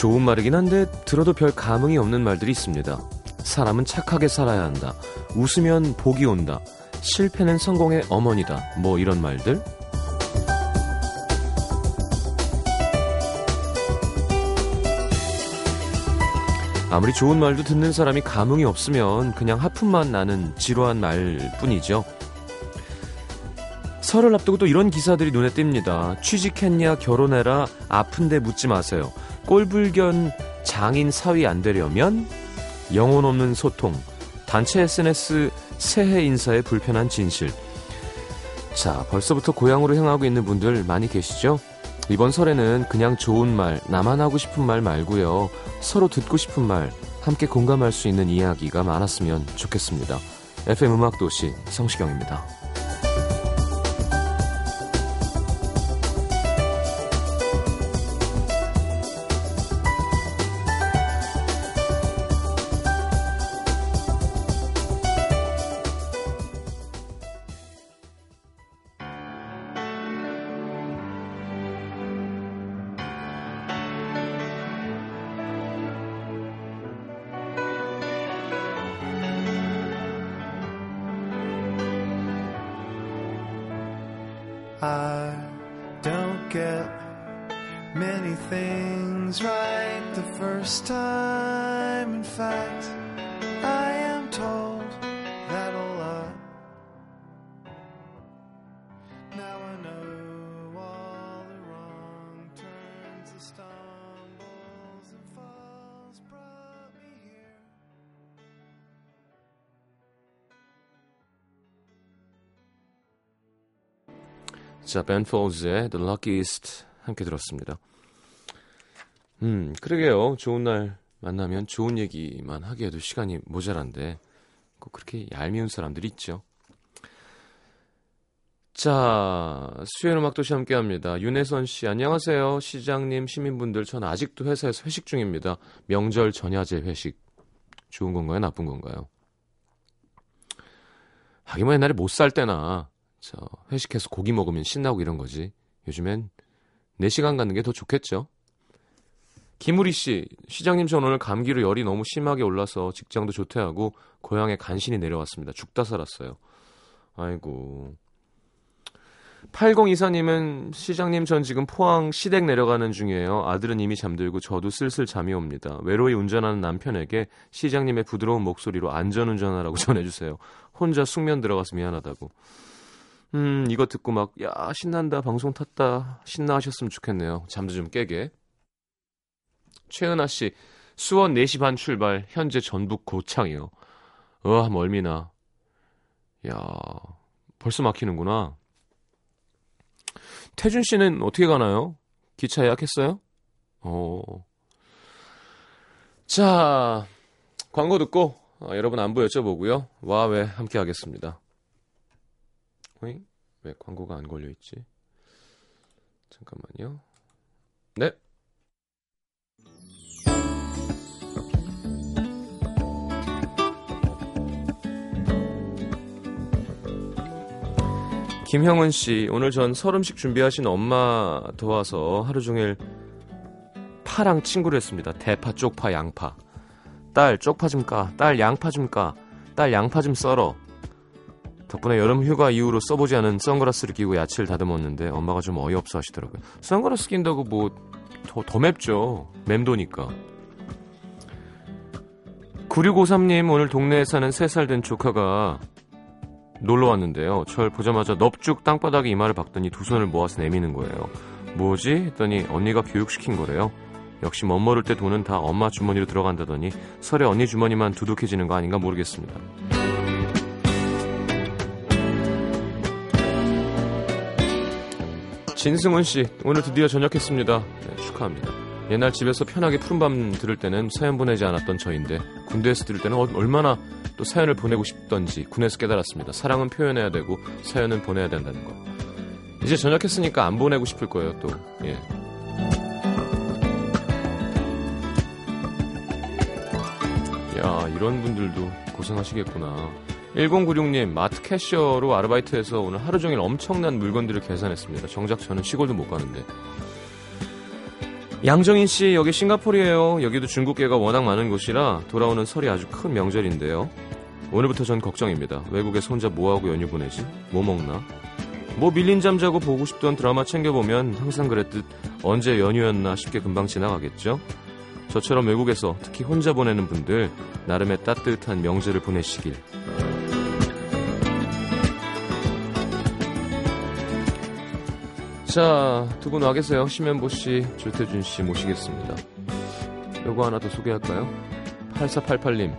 좋은 말이긴 한데 들어도 별 감흥이 없는 말들이 있습니다. 사람은 착하게 살아야 한다. 웃으면 복이 온다. 실패는 성공의 어머니다. 뭐 이런 말들. 아무리 좋은 말도 듣는 사람이 감흥이 없으면 그냥 하품만 나는 지루한 말 뿐이죠. 설을 앞두고 또 이런 기사들이 눈에 띕니다. 취직했냐, 결혼해라, 아픈데 묻지 마세요. 꼴불견 장인 사위 안 되려면 영혼 없는 소통, 단체 SNS 새해 인사에 불편한 진실. 자, 벌써부터 고향으로 향하고 있는 분들 많이 계시죠? 이번 설에는 그냥 좋은 말, 나만 하고 싶은 말 말고요. 서로 듣고 싶은 말, 함께 공감할 수 있는 이야기가 많았으면 좋겠습니다. FM 음악도시 성시경입니다. things right the first time. In fact, I am told that a lot. Now I know all the wrong turns, the stumbles and falls brought me here. 자, 벤 폴즈의 The Luckiest 함께 들었습니다. 음, 그러게요. 좋은 날 만나면 좋은 얘기만 하기에도 시간이 모자란데 꼭 그렇게 얄미운 사람들이 있죠. 자, 수요일 음악도시 함께 합니다. 윤혜선 씨, 안녕하세요. 시장님, 시민분들, 전 아직도 회사에서 회식 중입니다. 명절 전야제 회식. 좋은 건가요? 나쁜 건가요? 하긴 뭐 옛날에 못 살 때나 저 회식해서 고기 먹으면 신나고 이런 거지. 요즘엔 4시간 갖는 게 더 좋겠죠. 김우리 씨, 시장님 전 오늘 감기로 열이 너무 심하게 올라서 직장도 조퇴하고 고향에 간신히 내려왔습니다. 죽다 살았어요. 아이고. 8024님은 시장님 전 지금 포항 시댁 내려가는 중이에요. 아들은 이미 잠들고 저도 슬슬 잠이 옵니다. 외로이 운전하는 남편에게 시장님의 부드러운 목소리로 안전운전하라고 전해주세요. 혼자 숙면 들어가서 미안하다고. 음, 이거 듣고 막, 야, 신난다, 방송 탔다, 신나 하셨으면 좋겠네요. 잠도 좀 깨게. 최은아 씨, 수원 4시 반 출발, 현재 전북 고창이요. 어, 멀미나. 야, 벌써 막히는구나. 태준 씨는 어떻게 가나요? 기차 예약했어요? 어. 자, 광고 듣고, 어, 여러분 안부 여쭤보고요. 와, 왜 함께 하겠습니다. 왜 광고가 안 걸려 있지? 잠깐만요. 네. 김형은 씨, 오늘 전 설음식 준비하신 엄마 도와서 하루 종일 파랑 친구를 했습니다. 대파, 쪽파, 양파. 딸, 쪽파 좀 까. 딸, 양파 좀 까. 딸, 양파 좀 썰어. 덕분에 여름 휴가 이후로 써보지 않은 선글라스를 끼고 야채를 다듬었는데 엄마가 좀 어이없어 하시더라고요. 선글라스 낀다고 뭐 더 더 맵죠. 맴도니까. 9653님 오늘 동네에 사는 3살 된 조카가 놀러 왔는데요. 절 보자마자 넙죽 땅바닥에 이마를 박더니 두 손을 모아서 내미는 거예요. 뭐지? 했더니 언니가 교육시킨 거래요. 역시 멋모를 때 돈은 다 엄마 주머니로 들어간다더니 설에 언니 주머니만 두둑해지는 거 아닌가 모르겠습니다. 진승훈 씨, 오늘 드디어 전역했습니다. 네, 축하합니다. 옛날 집에서 편하게 푸른밤 들을 때는 사연 보내지 않았던 저인데 군대에서 들을 때는 어- 얼마나 또 사연을 보내고 싶던지 군에서 깨달았습니다. 사랑은 표현해야 되고 사연은 보내야 된다는 거. 이제 전역했으니까 안 보내고 싶을 거예요, 또. 예. 야, 이런 분들도 고생하시겠구나. 1096님, 마트 캐셔로 아르바이트해서 오늘 하루 종일 엄청난 물건들을 계산했습니다. 정작 저는 시골도 못 가는데. 양정인 씨, 여기 싱가포르예요. 여기도 중국계가 워낙 많은 곳이라 돌아오는 설이 아주 큰 명절인데요. 오늘부터 전 걱정입니다. 외국에서 혼자 뭐하고 연휴 보내지? 뭐 먹나? 뭐 밀린 잠 자고 보고 싶던 드라마 챙겨보면 항상 그랬듯 언제 연휴였나 싶게 금방 지나가겠죠? 저처럼 외국에서 특히 혼자 보내는 분들 나름의 따뜻한 명절을 보내시길. 자, 두 분 와 계세요. 심현보 씨, 조태준 씨 모시겠습니다. 요거 하나 더 소개할까요? 8488님,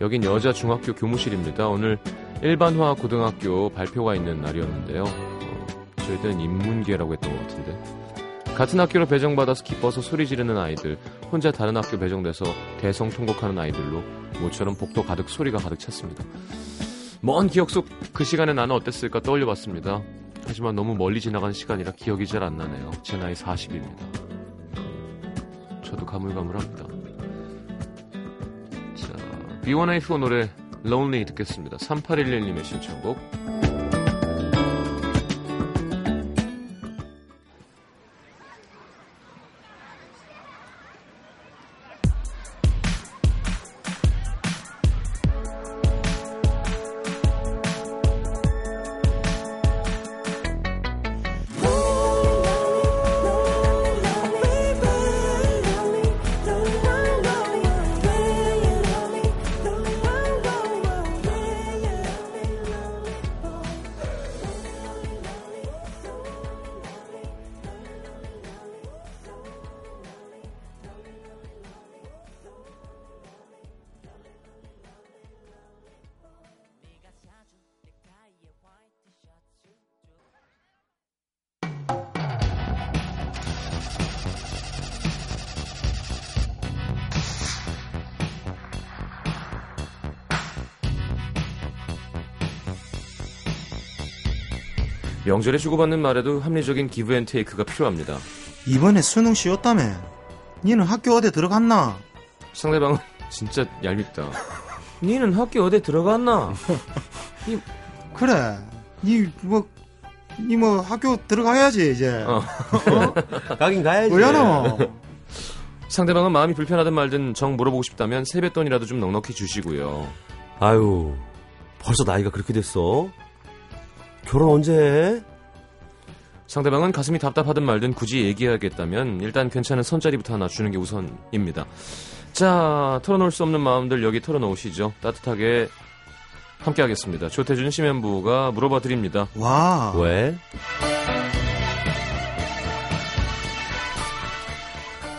여긴 여자 중학교 교무실입니다. 오늘 일반화 고등학교 발표가 있는 날이었는데요. 어, 저희들은 인문계라고 했던 것 같은데. 같은 학교로 배정받아서 기뻐서 소리 지르는 아이들, 혼자 다른 학교 배정돼서 대성통곡하는 아이들로 모처럼 복도 가득 소리가 가득 찼습니다. 먼 기억 속 그 시간에 나는 어땠을까 떠올려봤습니다. 하지만 너무 멀리 지나간 시간이라 기억이 잘 안 나네요. 제 나이 40입니다. 저도 가물가물합니다. 자, B1A4 노래 Lonely 듣겠습니다. 3811님의 신청곡. 명절에 주고받는 말에도 합리적인 give and take가 필요합니다. 이번에 수능 쳤다며. 니는 학교 어디 들어갔나? 상대방은 진짜 얄밉다. 니는 학교 어디 들어갔나? 그래. 니 뭐, 니 뭐 학교 들어가야지 이제. 어. 가긴 가야지. 뭐야노? 상대방은 마음이 불편하든 말든 정 물어보고 싶다면 세뱃돈이라도 좀 넉넉히 주시고요. 아유, 벌써 나이가 그렇게 됐어? 결혼 언제 해? 상대방은 가슴이 답답하든 말든 굳이 얘기하겠다면 일단 괜찮은 선자리부터 하나 주는 게 우선입니다. 자, 털어놓을 수 없는 마음들 여기 털어놓으시죠. 따뜻하게 함께 하겠습니다. 조태준 심연부가 물어봐 드립니다. 와. 왜?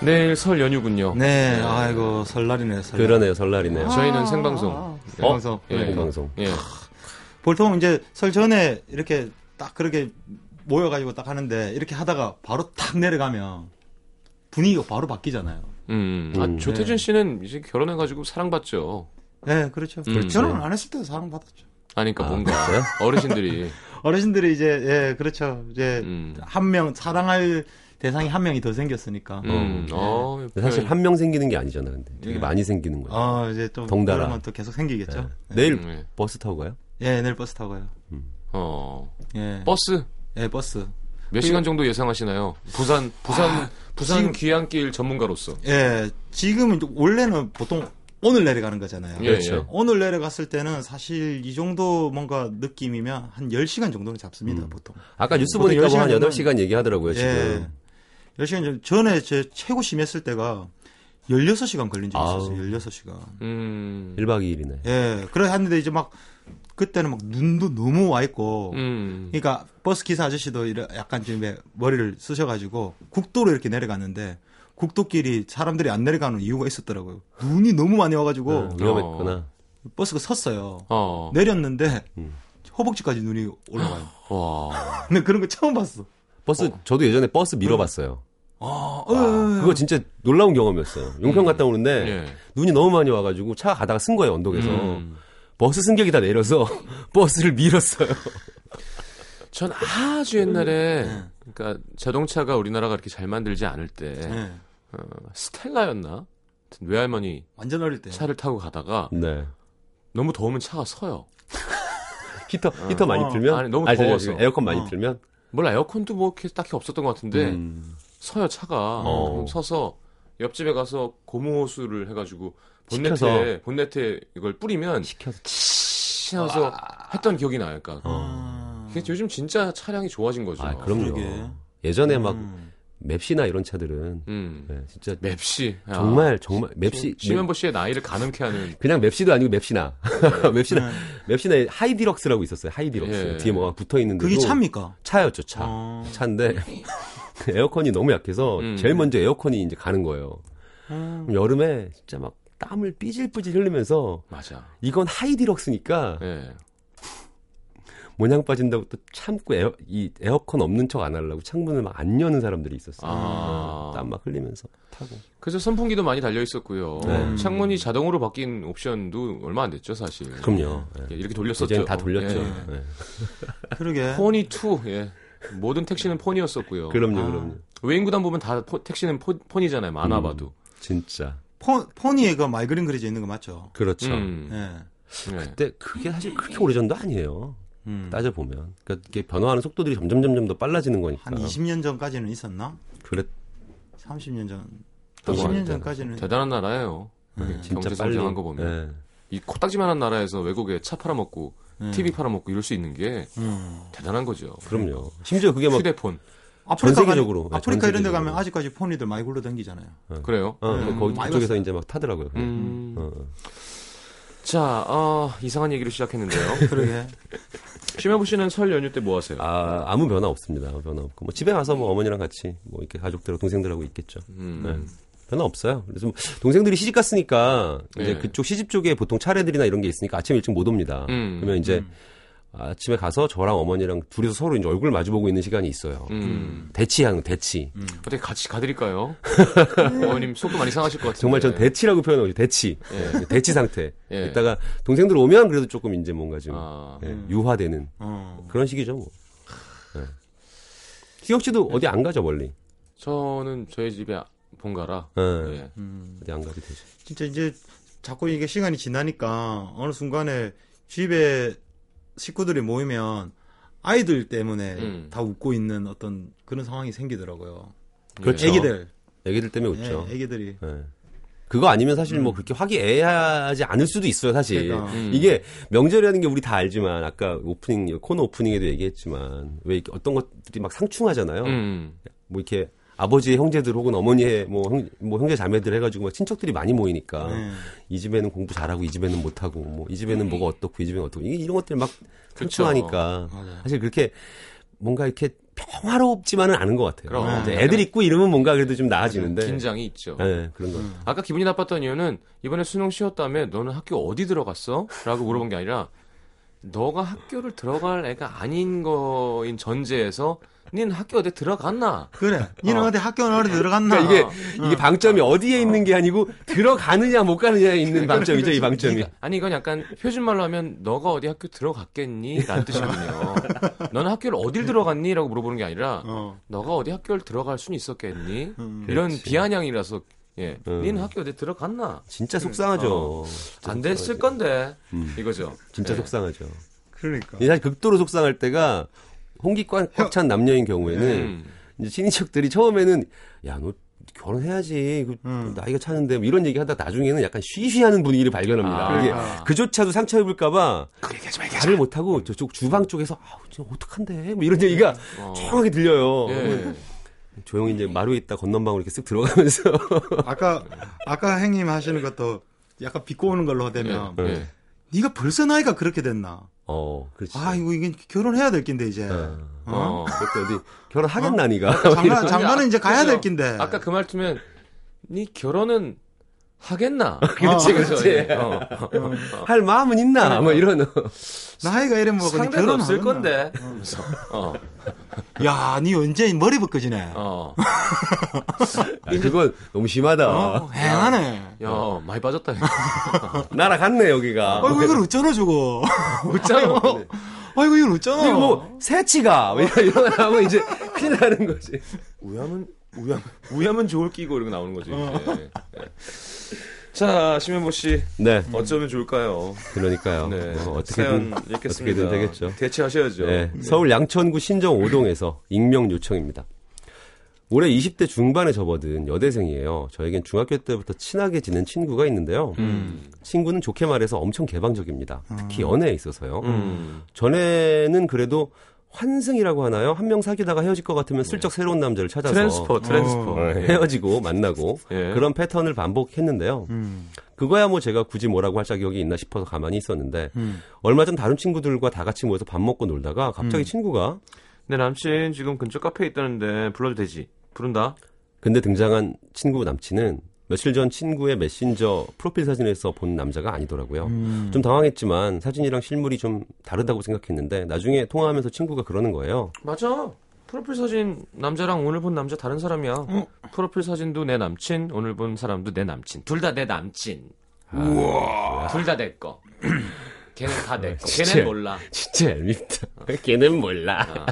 내일 설 연휴군요. 네, 아이고 설날이네 설날. 그러네요, 설날이네요. 저희는 생방송. 생방송. 예. 방송. 예. 보통 이제 설 전에 이렇게 딱 그렇게 모여가지고 딱 하는데 이렇게 하다가 바로 탁 내려가면 분위기가 바로 바뀌잖아요. 음, 아, 음, 조태준 씨는 이제 결혼해가지고 사랑받죠. 네, 그렇죠. 음, 네. 안 했을 때도 사랑받았죠. 아니, 그러니까 아, 뭔가 그랬어요? 어르신들이 어르신들이 이제 예, 그렇죠. 이제 음, 한명 사랑할 대상이 한 명이 더 생겼으니까. 음, 어, 근데 사실 표현- 한명 생기는 게 아니잖아, 근데. 되게 예. 많이 생기는 거야. 어, 이제 또 덩달아. 또 계속 생기겠죠. 네. 내일 음, 예. 버스 타고 가요? 예, 내일 버스 타고 가요. 어, 예. 버스 예, 버스. 몇 시간 정도 예상하시나요? 부산, 부산, 부산 지금- 귀향길 전문가로서. 예, 지금은 이제 원래는 보통 오늘 내려가는 거잖아요. 예, 그렇죠. 예. 오늘 내려갔을 때는 사실 이 정도 뭔가 느낌이면 한 10시간 정도는 잡습니다, 음. 보통. 아까 뉴스 보통 보니까 뭐한 10시간 8시간 얘기하더라고요, 지금. 예. 10시간 전, 전에 제 최고 심했을 때가 16시간 걸린 적이 아우. 있었어요, 16시간. 음, 1박 2일이네. 예, 그래 했는데 이제 막, 그때는 막 눈도 너무 와 있고, 음, 그러니까 버스 기사 아저씨도 약간 좀왜 머리를 쓰셔가지고 국도로 이렇게 내려갔는데 국도길이 사람들이 안 내려가는 이유가 있었더라고요. 눈이 너무 많이 와가지고 어, 위험했구나. 버스가 섰어요. 어, 내렸는데 음. 허벅지까지 눈이 올라가요. 와, 근데 그런 거 처음 봤어. 버스, 저도 예전에 버스 밀어봤어요. 아, 와, 어, 그거 진짜 놀라운 경험이었어요. 용평 갔다 오는데 예. 눈이 너무 많이 와가지고 차가 가다가 선 거예요, 언덕에서. 음. 버스 승객이 다 내려서 버스를 밀었어요. 전 아주 옛날에, 네. 그러니까 자동차가 우리나라가 그렇게 잘 만들지 않을 때, 네. 어, 스텔라였나? 외할머니 완전 어릴 때. 차를 타고 가다가 네. 너무 더우면 차가 서요. 히터, 히터 많이 어. 틀면? 아니, 너무 저기 더워서. 에어컨 많이 어. 틀면? 몰라 에어컨도 뭐 이렇게 딱히 없었던 것 같은데 음. 서요 차가 어. 서서 옆집에 가서 고무호수를 해가지고. 본네트에 본네트에 이걸 뿌리면 시켜서 치 하면서 했던 기억이 나요. 그러니까 아. 그게 요즘 진짜 차량이 좋아진 거죠. 아, 그럼요. 그러게. 예전에 막 음. 맵시나 이런 차들은 음. 네, 진짜 맵시 야. 정말 정말 맵시 맵- 심현보 씨의 나이를 가늠케 하는 그냥 맵시도 아니고 맵시나 맵시나 네. 맵시나 하이디럭스라고 있었어요. 하이디럭스 예. 뒤에 뭐가 붙어 있는데 그게 차입니까? 차였죠 차 어. 차인데 에어컨이 너무 약해서 음. 제일 먼저 에어컨이 이제 가는 거예요. 음. 그럼 여름에 진짜 막 땀을 삐질삐질 흘리면서 맞아. 이건 하이디럭스니까 예. 모냥 빠진다고 또 참고 에어, 이 에어컨 없는 척 안 하려고 창문을 막 안 여는 사람들이 있었어요. 아. 땀 막 흘리면서 타고. 그래서 선풍기도 많이 달려 있었고요. 네. 창문이 자동으로 바뀐 옵션도 얼마 안 됐죠, 사실. 그럼요. 예. 이렇게 돌렸었죠. 이제는 다 돌렸죠. 예. 예. 그러게. 포니 2. 예. 모든 택시는 포니였었고요. 그럼요, 아. 그럼요. 외인구단 보면 다 포- 택시는 포, 포니잖아요. 많아 음. 봐도. 진짜. 포, 포니에 그 말 그림 그려져 있는 거 맞죠? 그렇죠. 음. 예. 네. 근데 그게 사실 그렇게 오래전도 아니에요. 음. 따져 보면. 그러니까 이게 변화하는 속도들이 점점 점점 더 빨라지는 거니까. 한 20년 전까지는 있었나? 그랬 30년 전. 그런 거 20년 같아요. 전까지는 대단한 나라예요. 음. 진짜 경제 빨리. 성장한 거 보면. 예. 이 코딱지만한 나라에서 외국에 차 팔아먹고 음. TV 팔아먹고 이럴 수 있는 게 음. 대단한 거죠. 그럼요. 심지어 그게 막 휴대폰. 아프리카 전 세계적으로. 가면, 네, 아프리카 전 이런 데 가면. 아직까지 포니들 많이 굴러 다니잖아요. 그래요? 어, 음, 거기 봤어요. 이제 막 타더라고요. 음. 어, 어. 자, 어, 이상한 얘기를 시작했는데요. 그러게. 심현보 씨는 설 연휴 때 뭐 하세요? 아, 아무 변화 없습니다. 변화 없고. 뭐 집에 가서 뭐 어머니랑 같이 뭐 이렇게 가족들하고 동생들하고 있겠죠. 음. 네. 변화 없어요. 그래서 뭐 동생들이 시집 갔으니까 이제 네. 그쪽 시집 쪽에 보통 차례들이나 이런 게 있으니까 아침 일찍 못 옵니다. 음. 그러면 이제 아침에 가서 저랑 어머니랑 둘이서 서로 이제 얼굴 마주보고 있는 시간이 있어요. 음. 대치하는 거, 대치. 어떻게 같이 가드릴까요? 어머님 속도 많이 상하실 것 같은데. 정말 전 대치라고 표현하고 있어요. 대치. 예. 대치 상태. 예. 이따가 동생들 오면 그래도 조금 이제 뭔가 좀 아. 예, 유화되는 어. 그런 시기죠, 뭐. 예. 기혁 씨도 어디 안 가죠, 멀리? 저는 저희 집에 본가라. 예. 예. 음. 어디 안 가도 되죠. 진짜 이제 자꾸 이게 시간이 지나니까 어느 순간에 집에 식구들이 모이면 아이들 때문에 음. 다 웃고 있는 어떤 그런 상황이 생기더라고요. 그렇죠. 애기들. 애기들 때문에 웃죠. 예, 애기들이. 예. 그거 아니면 사실 뭐 그렇게 화기애애하지 않을 수도 있어요, 사실. 그러니까. 음. 이게 명절이라는 게 우리 다 알지만 아까 오프닝 코너 오프닝에도 얘기했지만 왜 이렇게 어떤 것들이 막 상충하잖아요. 음. 뭐 이렇게 아버지의 형제들 혹은 어머니의 뭐, 형, 뭐 형제 자매들 해가지고 막 친척들이 많이 모이니까 네. 이 집에는 공부 잘하고 이 집에는 못하고 뭐 이 집에는 뭐가 어떻고 이 집에는 어떻고 이런 것들 막. 상충하니까 맞아요. 사실 그렇게 뭔가 이렇게 평화롭지만은 않은 것 같아요. 그럼. 이제 애들 있고 이러면 뭔가 그래도 좀 나아지는데. 긴장이 있죠. 네, 그런 거. 아까 기분이 나빴던 이유는 이번에 수능 쉬었다며 너는 학교 어디 들어갔어? 라고 물어본 게 아니라 너가 학교를 들어갈 애가 아닌 거인 전제에서 니는 학교 어디 들어갔나? 그래. 니는 어. 어. 디 학교는 어디 들어갔나? 그러니까 이게 이게 방점이 어디에 있는 게 아니고 들어가느냐 못 가느냐에 있는 방점이죠, 이 방점이. 네가- 아니 이건 약간 표준말로 하면 너가 어디 학교 들어갔겠니? 라는 뜻이거든요. 너는 학교를 어딜 들어갔니? 라고 물어보는 게 아니라 어. 너가 어디 학교를 들어갈 수는 있었겠니? 음. 이런 그렇지. 비아냥이라서 예, 음. 니는 학교 어디 들어갔나? 진짜 속상하죠. 진짜 안 됐을 속상하죠. 건데 음, 이거죠. 진짜 예. 속상하죠. 그러니까. 사실 극도로 속상할 때가 홍기 꽉 찬 남녀인 경우에는 음. 이제 친인척들이 처음에는 야 너 결혼해야지 그 음. 나이가 차는데 뭐 이런 얘기 하다 가 나중에는 약간 쉬쉬하는 분위기를 발견합니다. 아. 이게 그러니까. 그조차도 상처 입을까봐. 말을 못하고 저쪽 주방 쪽에서 아, 저 어떡한데 뭐 이런 얘기가 어. 조용하게 들려요. 예. 조용히 이제 마루에 있다 건넌방으로 이렇게 쓱 들어가면서 아까 아까 형님 하시는 것도 약간 비꼬는 걸로 되면 예. 네. 예. 네가 벌써 나이가 그렇게 됐나? 어 그렇지. 아 이거 이게 결혼해야 될 낀데 이제. 어. 어? 어. 그것도 어디 결혼하겠나 니가 장가 장가는 이제 가야 그죠? 될 낀데. 아까 그 말투면 네 결혼은 하겠나? 그렇지, 그렇지. 예. 어. 할 마음은 있나 뭐 이런 나이가 이래 뭐 상대는 결혼 없을 건데. 어. 야, 니 언제 머리 벗겨지네. 어. 아, 그건 너무 심하다. 어, 행하네. 야, 많이 빠졌다. 날아갔네 여기가. 아이고 이걸 어쩌노 주고. 웃잖아. 아이고 이걸 어쩌노. 그리고 뭐 새치가 뭐 하면 이제 큰일 나는 거지. 우야면 우야 우야면 좋을 끼고 이런 거 나오는 거지. 자, 심현보 씨 네, 어쩌면 좋을까요? 그러니까요. 네. 뭐 사연 어떻게든 되겠죠. 대체하셔야죠. 네, 서울 양천구 신정 5동에서 익명 요청입니다. 올해 20대 중반에 접어든 여대생이에요. 저에겐 중학교 때부터 친하게 지낸 친구가 있는데요. 음. 친구는 좋게 말해서 엄청 개방적입니다. 특히 연애에 있어서요. 음. 전에는 그래도 환승이라고 하나요? 한 명 사귀다가 헤어질 것 같으면 슬쩍 새로운 남자를 찾아서 transfer, transfer. 어, 예. 헤어지고 만나고 예. 그런 패턴을 반복했는데요. 음. 그거야 뭐 제가 굳이 뭐라고 할 자격이 있나 싶어서 가만히 있었는데 음. 얼마 전 다른 친구들과 다 같이 모여서 밥 먹고 놀다가 갑자기 친구가 내 남친 지금 근처 카페에 있다는데 불러도 되지? 부른다? 근데 등장한 친구 남친은 며칠 전 친구의 메신저 프로필 사진에서 본 남자가 아니더라고요. 음. 좀 당황했지만 사진이랑 실물이 좀 다르다고 생각했는데 나중에 통화하면서 친구가 그러는 거예요. 맞아. 프로필 사진 남자랑 오늘 본 남자 다른 사람이야. 프로필 사진도 내 남친, 오늘 본 사람도 내 남친. 둘 다 내 남친. 우와. 둘 다 내 거. 걔는 다 내 거. 진짜. 걔는 몰라. 진짜 얄밉다. 걔는 몰라. 아,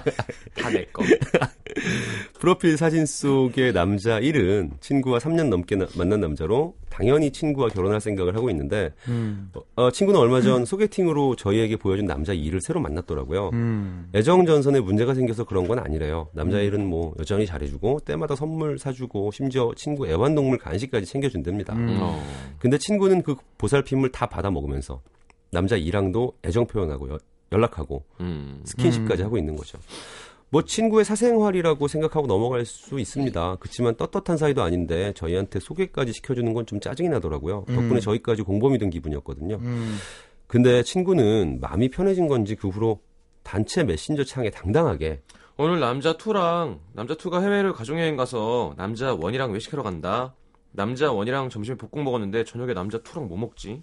다내 거. 프로필 사진 속의 남자 1은 친구와 3년 넘게 나- 만난 남자로 당연히 친구와 결혼할 생각을 하고 있는데 음. 어, 친구는 얼마 전 소개팅으로 저희에게 보여준 남자 2를 새로 만났더라고요. 음. 애정 전선에 문제가 생겨서 그런 건 아니래요. 남자 1은 뭐 여전히 잘해주고 때마다 선물 사주고 심지어 친구 애완동물 간식까지 챙겨준답니다. 음. 어. 근데 친구는 그 보살핌을 다 받아 먹으면서 남자 2랑도 애정 표현하고 여- 연락하고 음. 스킨십까지 하고 있는 거죠. 뭐 친구의 사생활이라고 생각하고 넘어갈 수 있습니다. 그렇지만 떳떳한 사이도 아닌데 저희한테 소개까지 시켜주는 건 좀 짜증이 나더라고요. 덕분에 저희까지 공범이 된 기분이었거든요. 음. 근데 친구는 마음이 편해진 건지 그 후로 단체 메신저 창에 당당하게 오늘 남자 2랑 남자 2가 해외를 가족여행 가서 남자 1이랑 외식하러 간다. 남자 1이랑 점심에 볶음 먹었는데 저녁에 남자 2랑 뭐 먹지?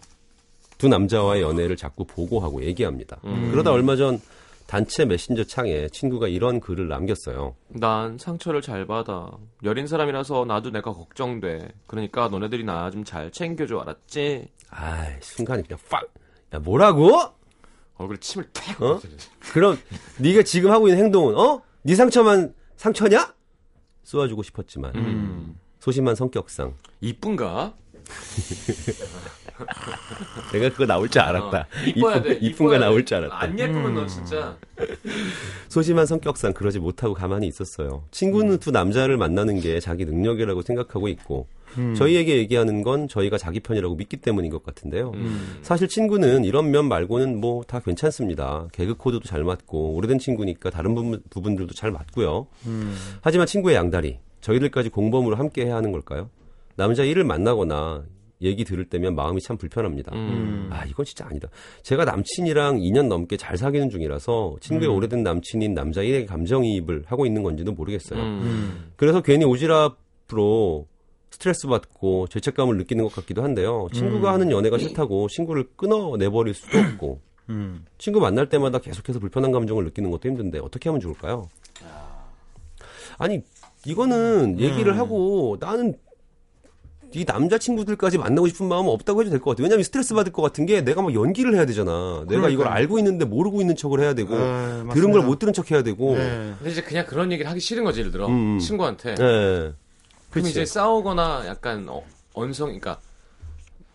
두 남자와의 연애를 자꾸 보고하고 얘기합니다. 음. 그러다 얼마 전 단체 메신저 창에 친구가 이런 글을 남겼어요. 난 상처를 잘 받아. 여린 사람이라서 나도 내가 걱정돼. 그러니까 너네들이 나 좀 잘 챙겨줘 알았지? 아, 순간에 그냥 팍. 야, 뭐라고? 얼굴에 침을 탁. 어? 그럼 네가 지금 하고 있는 행동은 어? 네 상처만 상처냐? 쏘아주고 싶었지만 음. 소심한 성격상 이쁜가? 내가 그거 나올 줄 알았다. 어, 이뻐야 돼. 이쁜, 거 나올 돼. 줄 알았다. 안 예쁘면 너 진짜. 소심한 성격상 그러지 못하고 가만히 있었어요. 친구는 두 남자를 만나는 게 자기 능력이라고 생각하고 있고 저희에게 얘기하는 건 저희가 자기 편이라고 믿기 때문인 것 같은데요. 음. 사실 친구는 이런 면 말고는 뭐 다 괜찮습니다. 개그 코드도 잘 맞고 오래된 친구니까 다른 부분, 부분들도 잘 맞고요. 하지만 친구의 양다리 저희들까지 공범으로 함께 해야 하는 걸까요? 남자 일을 만나거나 얘기 들을 때면 마음이 참 불편합니다. 음. 아, 이건 진짜 아니다. 제가 남친이랑 2년 넘게 잘 사귀는 중이라서 친구의 오래된 남친인 남자 1에게 감정이입을 하고 있는 건지도 모르겠어요. 음. 그래서 괜히 오지랖으로 스트레스 받고 죄책감을 느끼는 것 같기도 한데요. 친구가 하는 연애가 싫다고 친구를 끊어내버릴 수도 없고 음. 친구 만날 때마다 계속해서 불편한 감정을 느끼는 것도 힘든데 어떻게 하면 좋을까요? 아니 이거는 얘기를 하고 나는 이 남자 친구들까지 만나고 싶은 마음은 없다고 해도 될 것 같아요. 왜냐하면 스트레스 받을 것 같은 게 내가 막 연기를 해야 되잖아. 내가 이걸. 알고 있는데 모르고 있는 척을 해야 되고 네, 들은. 걸 못 들은 척 해야 되고. 네. 근데 이제 그냥 그런 얘기를 하기 싫은 거지, 예를 들어. 음. 친구한테. 네. 그럼 그치. 이제 싸우거나 약간 어, 언성, 그러니까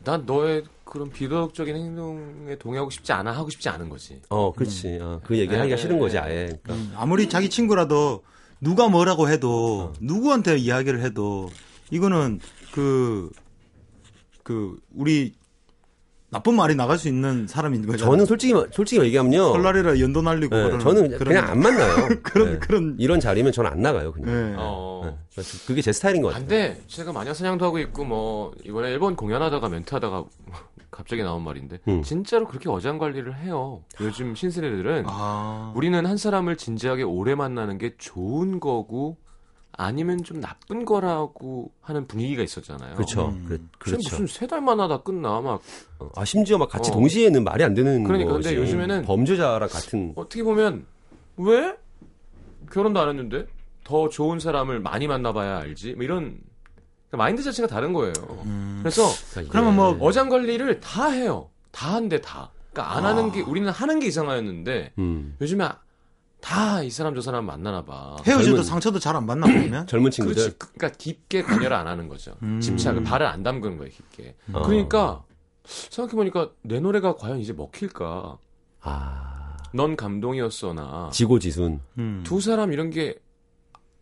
난 너의 그런 비도덕적인 행동에 동의하고 싶지 않아, 하고 싶지 않은 거지. 어, 그렇지. 어, 그 얘기 하기가 네, 싫은 거지, 네. 아예. 그러니까. 음, 아무리 자기 친구라도 누가 뭐라고 해도 누구한테 이야기를 해도 이거는 그, 그, 우리 나쁜 말이 나갈 수 있는 사람인 거죠. 저는 솔직히, 마- 솔직히 얘기하면요. 설날이라 연도 날리고 네, 저는 그냥 안 만나요. 그런 네. 그런 이런 자리면 저는 안 나가요, 그냥. 네. 어. 네. 그게 제 스타일인 것 같아요. 반대, 제가 마녀 사냥도 하고 있고, 뭐, 이번에 일본 공연하다가 멘트하다가 갑자기 나온 말인데, 음. 진짜로 그렇게 어장 관리를 해요. 요즘 신세대들은. 아. 우리는 한 사람을 진지하게 오래 만나는 게 좋은 거고, 아니면 좀 나쁜 거라고 하는 분위기가 있었잖아요. 그렇죠. 음. 그, 쟤 그렇죠. 무슨 세 달만 하다 끝나. 막, 아, 심지어 막 같이 어. 동시에는 말이 안 되는 그러니까, 거지. 근데 요즘에는- 범죄자랑 같은 어떻게 보면, 왜? 결혼도 안 했는데? 더 좋은 사람을 많이 만나봐야 알지? 뭐 이런, 그러니까 마인드 자체가 다른 거예요. 음. 그래서, 그러니까 그러면 뭐 어장 관리를 다 해요. 다 한대 다. 그러니까 안 하는 게 우리는 하는 게 이상하였는데 음. 요즘에 다 이 사람 저 사람 만나나 봐. 헤어져도 젊은- 상처도 잘 안 받나 보면. 젊은 친구들 그렇지. 그- 그러니까 깊게 관여를 안 하는 거죠. 음. 집착을 발을 안 담그는 거예요, 깊게. 어. 그러니까 생각해 보니까 내 노래가 과연 이제 먹힐까? 아 넌 감동이었어나 지고지순 음. 두 사람 이런 게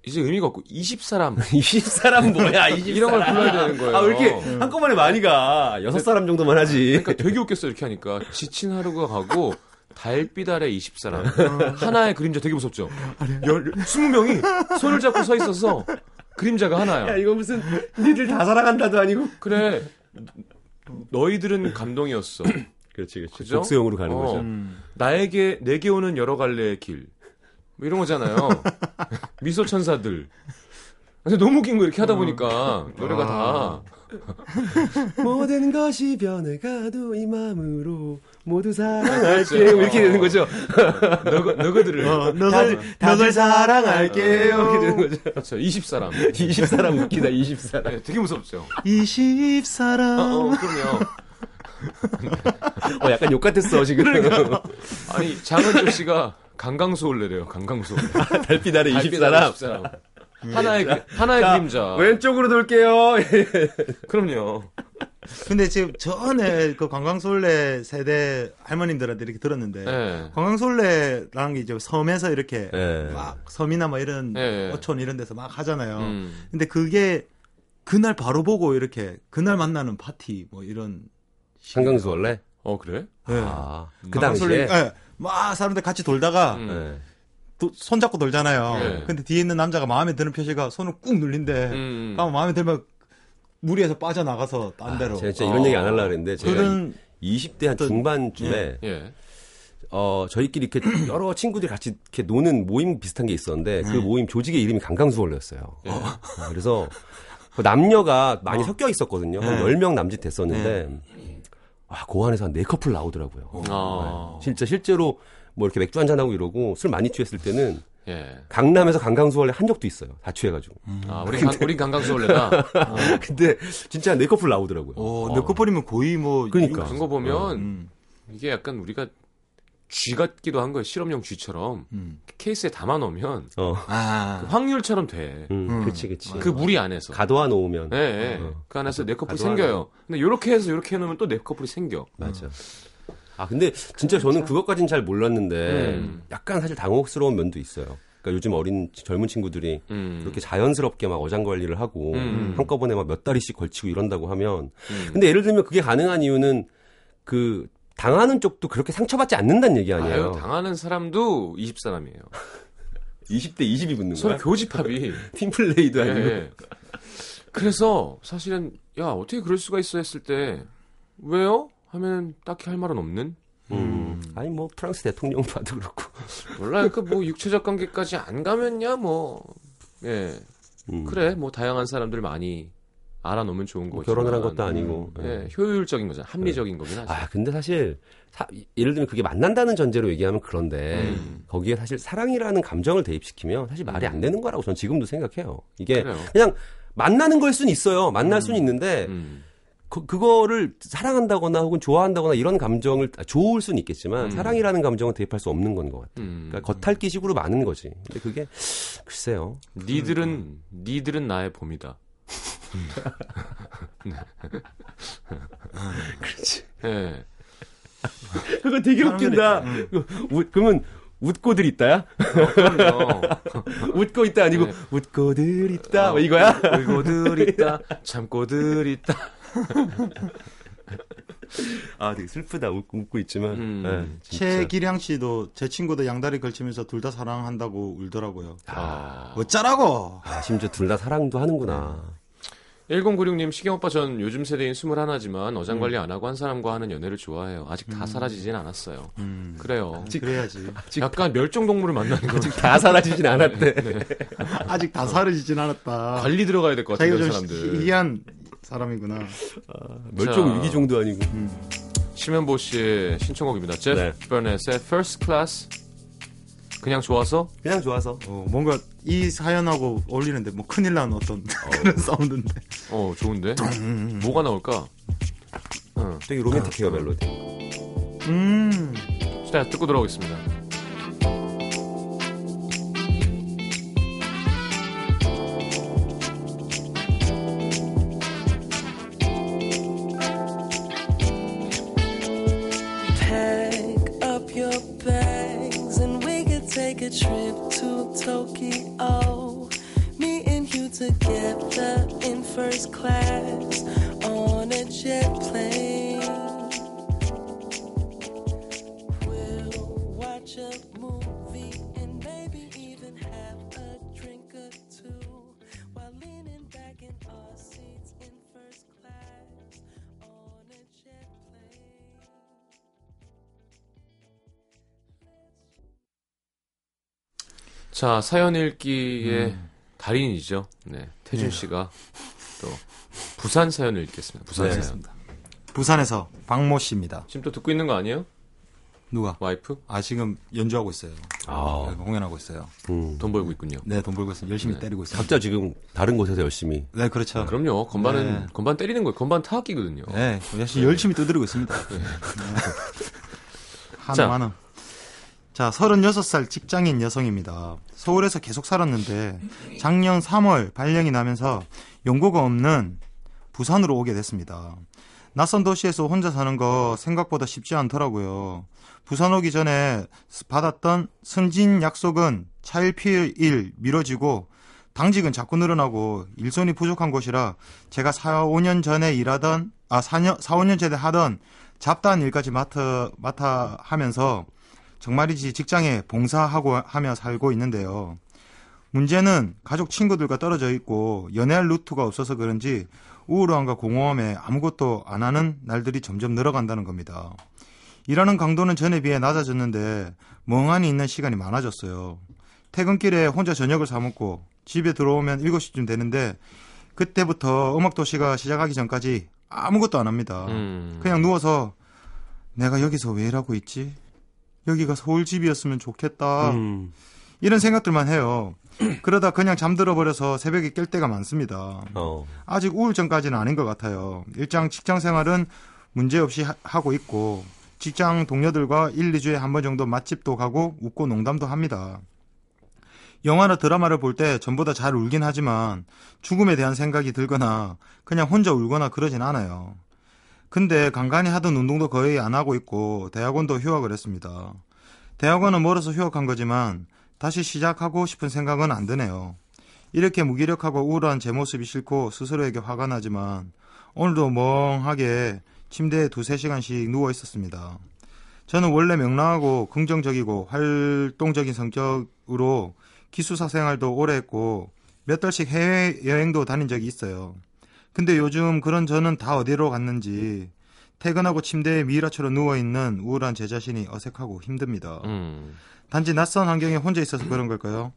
이제 의미가 없고 20사람 20사람 뭐야, 20사람. 이런 걸 불러야 되는 거예요. 아, 왜 이렇게 한꺼번에 많이 가? 6사람 정도만 하지. 그러니까 되게 웃겼어 이렇게 하니까 지친 하루가 가고 달빛 아래 20사람 하나의 그림자 되게 무섭죠. 열, 20명이 손을 잡고 서 있어서 그림자가 하나야. 야, 이거 무슨, 니들 다 사랑한다도 아니고. 그래 너희들은 감동이었어. 그렇지, 그렇지. 그죠? 복수형으로 가는 어. 거죠. 나에게 내게 오는 여러 갈래의 길. 뭐 이런 거잖아요. 미소 천사들. 근데 너무 웃긴 거 이렇게 하다 보니까 노래가 다 모든 것이 변해가도 이 마음으로 모두 사랑할게. 뭐 이렇게 되는 거죠. 너거, 너거들을 어, 너를 너를 사랑할게요. 이렇게 되는 거죠. 그렇죠. 20사람. 20사람 웃기다, 20사람. 네, 되게 무섭죠. 20사람. 어, 어, 그럼요. 어, 약간 욕 같았어, 지금. 아니 장은조 씨가 강강수올래래요. 강강수. 달빛 아래 달빛 20사람. 아래 20사람. 하나의 그- 하나의 자, 그림자. 왼쪽으로 돌게요. 그럼요. 근데 지금 전에 그 관광솔레 세대 할머님들한테 이렇게 들었는데 네. 관광솔레라는 게 이제 섬에서 이렇게 네. 막 섬이나 뭐 이런 네. 어촌 이런 데서 막 하잖아요. 음. 근데 그게 그날 바로 보고 이렇게 그날 만나는 파티 뭐 이런 원래? 어 그래? 네. 아, 그 당시에. 예. 막 사람들 같이 돌다가 음. 네. 도- 손잡고 돌잖아요. 네. 근데 뒤에 있는 남자가 마음에 드는 표시가 손을 꾹 눌린대. 음. 마음에 들면 무리해서 빠져나가서 딴 데로. 제가 진짜 이런 어. 얘기 안 하려고 그랬는데, 제가 그런 20대 한 중반쯤에, 예. 어, 저희끼리 이렇게 여러 친구들이 같이 이렇게 노는 모임 비슷한 게 있었는데, 그 모임 조직의 이름이 강강수월래였어요. 예. 어, 그래서 그 남녀가 많이 섞여 있었거든요. 한 네. 10명 남짓 됐었는데, 아, 그 안에서 한 4커플 나오더라고요. 아. 진짜 실제로 뭐 이렇게 맥주 한잔하고 이러고 술 많이 취했을 때는 예. 강남에서 강강수월래 한 적도 있어요. 다 취해가지고. 아, 우리 강, 우리 강강수올래가 근데 진짜 네 커플 나오더라고요. 어, 내 커플이면 거의 뭐 그러니까. 그런 거 보면 음. 이게 약간 우리가 쥐 같기도 한 거예요. 실험용 쥐처럼 음. 케이스에 담아 놓으면 어. 아. 확률처럼 돼. 음, 음. 그치, 그치. 그 무리 안에서. 가둬 놓으면. 예, 예. 어. 그 안에서 네 커플이 가져와야 생겨요. 근데 요렇게 해서 요렇게 해놓으면 또 네 커플이 생겨. 맞아. 아, 근데 진짜 저는 그것까진 잘 몰랐는데 음. 약간 사실 당혹스러운 면도 있어요. 그러니까 요즘 어린 젊은 친구들이 음. 그렇게 자연스럽게 막 어장 관리를 하고 음. 한꺼번에 막 몇 다리씩 걸치고 이런다고 하면 음. 근데 예를 들면 그게 가능한 이유는 그 당하는 쪽도 그렇게 상처받지 않는다는 얘기 아니에요. 아유, 당하는 사람도 20사람이에요. 20대 20이 붙는 서로 거야. 교집합이. 팀플레이도 예, 아니고. 예. 그래서 사실은 야 어떻게 그럴 수가 있어 했을 때 왜요? 하면 딱히 할 말은 없는. 음. 아니 뭐 프랑스 대통령 봐도 그렇고. 몰라 그뭐 육체적 관계까지 안 가면야 뭐 예. 음. 그래 뭐 다양한 사람들 많이 알아놓으면 좋은 뭐 거지. 결혼을 한 것도 아니고. 예, 효율적인 거잖아. 합리적인 거긴 하지. 아 근데 사실 사- 예를 들면 그게 만난다는 전제로 얘기하면 그런데 음. 거기에 사실 사랑이라는 감정을 대입시키면 사실 말이 안 되는 거라고 저는 지금도 생각해요. 이게 그래요. 그냥 만나는 걸 수는 있어요. 만날 수는 있는데 음. 그, 그거를 사랑한다거나 혹은 좋아한다거나 이런 감정을 아, 좋을 수는 있겠지만 음. 사랑이라는 감정은 대입할 수 없는 건 것 같아요. 음. 그러니까 겉핥기식으로 많은 거지. 근데 그게 글쎄요. 니들은 니들은 나의 봄이다. 그렇지. 예. 그거 되게 웃긴다. 웃, 그러면 웃고들 있다야? 그럼요. 웃고 있다 아니고 네. 웃고들 있다 뭐 이거야? 울고들 있다. 참고들 있다. 아 되게 슬프다 웃고, 웃고 있지만 음. 네. 최기량 씨도 제 친구도 양다리 걸치면서 둘 다 사랑한다고 울더라고요. 아. 어쩌라고? 아, 심지어 둘 다 사랑도 하는구나. 1096님, 시경 오빠 전 요즘 세대인 21지만 어장 관리 안 하고 한 사람과 하는 연애를 좋아해요. 아직 다 사라지진 않았어요. 음. 그래요. 그래야지. 약간 멸종 동물을 만나는 거. 다 사라지진 않았대. 아직 다 사라지진 않았다. 관리 들어가야 될 것 같아요, 사람들. 희귀한 사람이구나. 멸종 자. 위기 정도 아니고. 심현보 씨의 신청곡입니다. 제프 네. 버넷의 First Class. 그냥 좋아서? 그냥 좋아서. 어, 뭔가 이 사연하고 어울리는데 뭐 큰일 난 어떤 그런 사운드인데. 어, 좋은데? 뭐가 나올까? 응. 되게 로맨틱해요 멜로디. 음. 자, 듣고 돌아오겠습니다. trip to Tokyo. Me and you together in first class on a jet plane. 자, 사연 읽기의 음. 달인이죠. 네. 태준 씨가 또 부산 사연을 읽겠습니다. 부산 네. 사연. 부산에서 박모 씨입니다. 지금 또 듣고 있는 거 아니에요? 누가? 와이프? 아 지금 연주하고 있어요. 아, 네, 공연하고 있어요. 음. 돈 벌고 있군요. 네, 돈 벌고 있어요. 열심히 네. 때리고 있어요. 각자 지금 다른 곳에서 열심히. 네, 그렇죠. 아, 그럼요. 건반은 네. 건반 때리는 거예요. 건반 타악기거든요. 네, 열심히, 열심히 두드리고 있습니다. 네. 자. 한음 한음. 자, 36살 직장인 여성입니다. 서울에서 계속 살았는데 작년 3월 발령이 나면서 연고가 없는 부산으로 오게 됐습니다. 낯선 도시에서 혼자 사는 거 생각보다 쉽지 않더라고요. 부산 오기 전에 받았던 승진 약속은 차일피일 미뤄지고 당직은 자꾸 늘어나고 일손이 부족한 곳이라 제가 4, 5년 전에 일하던 아 4년 4, 5년 전에 하던 잡다한 일까지 맡아 맡아 하면서 정말이지 직장에 봉사하고 하며 살고 있는데요. 문제는 가족 친구들과 떨어져 있고 연애할 루트가 없어서 그런지 우울함과 공허함에 아무것도 안 하는 날들이 점점 늘어간다는 겁니다. 일하는 강도는 전에 비해 낮아졌는데 멍하니 있는 시간이 많아졌어요. 퇴근길에 혼자 저녁을 사 먹고 집에 들어오면 7시쯤 되는데 그때부터 음악 도시가 시작하기 전까지 아무것도 안 합니다. 음. 그냥 누워서 내가 여기서 왜 일하고 있지? 여기가 서울 집이었으면 좋겠다. 음. 이런 생각들만 해요. 그러다 그냥 잠들어 버려서 새벽에 깰 때가 많습니다. 어. 아직 우울증까지는 아닌 것 같아요. 일장 직장 생활은 문제 없이 하- 하고 있고 직장 동료들과 1, 2주에 한 번 정도 맛집도 가고 웃고 농담도 합니다. 영화나 드라마를 볼 때 전보다 잘 울긴 하지만 죽음에 대한 생각이 들거나 그냥 혼자 울거나 그러진 않아요. 근데 간간히 하던 운동도 거의 안 하고 있고 대학원도 휴학을 했습니다. 대학원은 멀어서 휴학한 거지만 다시 시작하고 싶은 생각은 안 드네요. 이렇게 무기력하고 우울한 제 모습이 싫고 스스로에게 화가 나지만 오늘도 멍하게 침대에 두세 시간씩 누워 있었습니다. 저는 원래 명랑하고 긍정적이고 활동적인 성격으로 기숙사 생활도 오래 했고 몇 달씩 해외 여행도 다닌 적이 있어요. 근데 요즘 그런 저는 다 어디로 갔는지 퇴근하고 침대에 미이라처럼 누워있는 우울한 제 자신이 어색하고 힘듭니다. 음. 단지 낯선 환경에 혼자 있어서 그런 걸까요?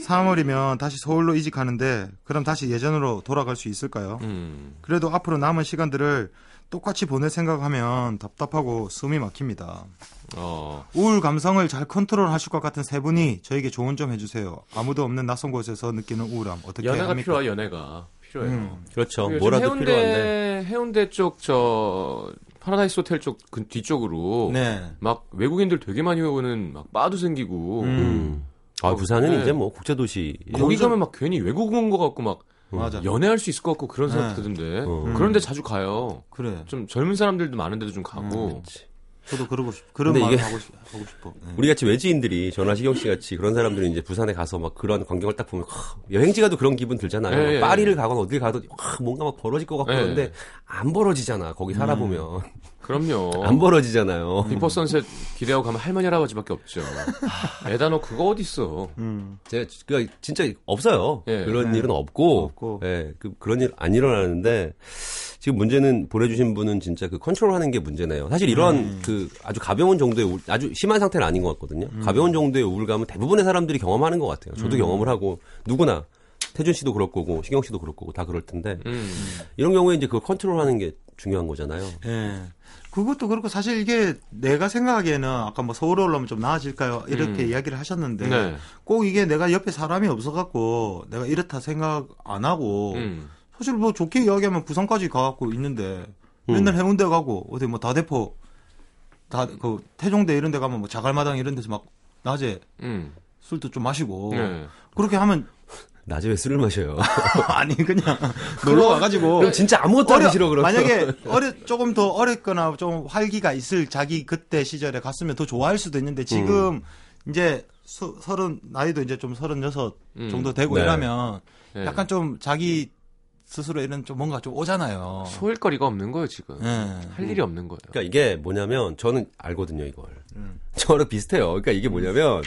3월이면 다시 서울로 이직하는데 그럼 다시 예전으로 돌아갈 수 있을까요? 음. 그래도 앞으로 남은 시간들을 똑같이 보낼 생각하면 답답하고 숨이 막힙니다. 어. 우울 감성을 잘 컨트롤 하실 것 같은 세 분이 저에게 조언 좀 해주세요. 아무도 없는 낯선 곳에서 느끼는 우울함 어떻게 연애가 합니까? 필요하 연애가 필요해요. 음. 그렇죠. 뭐라도 해운대 필요한데. 해운대 쪽 저 파라다이스 호텔 쪽 그 뒤쪽으로 네. 막 외국인들 되게 많이 오는 막 바도 생기고 음. 아, 부산은 네. 이제 뭐 국제 도시. 거기 가면 막 괜히 외국 온것 같고 막 맞아. 연애할 수 있을 것 같고 그런 생각 네. 드던데 어. 그런데 자주 가요. 그래. 좀 젊은 사람들도 많은데도 좀 가고. 저도 그러고 싶. 그런 말 이게- 하고, 싶, 하고 싶어. 네. 우리 같이 외지인들이 전화 시경 씨 같이 그런 사람들이 이제 부산에 가서 막 그런 광경을 딱 보면 하, 여행지 가도 그런 기분 들잖아요. 예, 막 예. 파리를 가거나 어딜 가도 와, 뭔가 막 벌어질 것 같고 예. 그런데 안 벌어지잖아. 거기 살아보면 그럼요. 안 벌어지잖아요. 비퍼 선셋 기대하고 가면 할머니 할아버지밖에 없죠. 에다노 그거 어디 있어? 음. 제가 그 진짜 없어요. 예. 그런 네. 일은 없고, 없고. 예, 그, 그런 일 안 일어나는데 지금 문제는 보내주신 분은 진짜 그 컨트롤하는 게 문제네요. 사실 이런 음. 그 아주 가벼운 정도의 우울, 아주 심한 상태는 아닌 것 같거든요. 가벼운 정도의 우울감은 대부분의 사람들이 경험하는 것 같아요. 저도 음. 경험을 하고 누구나 태준 씨도 그럴 거고 시경 씨도 그럴 거고 다 그럴 텐데 음. 이런 경우에 이제 그걸 컨트롤하는 게 중요한 거잖아요. 예. 그것도 그렇고 사실 이게 내가 생각하기에는 아까 뭐 서울 올라오면 좀 나아질까요? 이렇게 음. 이야기를 하셨는데 네. 꼭 이게 내가 옆에 사람이 없어갖고 내가 이렇다 생각 안 하고 음. 사실 뭐 좋게 이야기하면 부산까지 가갖고 있는데 음. 맨날 해운대 가고 어디 뭐 다대포 다 그 태종대 이런 데 가면 뭐 자갈마당 이런 데서 막 낮에 음. 술도 좀 마시고 네. 그렇게 하면 낮에 왜 술을 마셔요? 아니 그냥 놀러 가가지고 그럼 진짜 아무것도 하기 싫어 그럼. 만약에 어려 조금 더 어렸거나 좀 활기가 있을 자기 그때 시절에 갔으면 더 좋아할 수도 있는데 지금 음. 이제 수- 서른 나이도 이제 좀 서른여섯 음. 정도 되고 네. 이러면 네. 약간 좀 자기 스스로 이런 좀 뭔가 좀 오잖아요. 소일거리가 없는 거예요 지금. 예. 할 일이 없는 거예요. 그러니까 이게 뭐냐면 저는 알거든요 이걸. 음. 저랑 비슷해요. 그러니까 이게 뭐냐면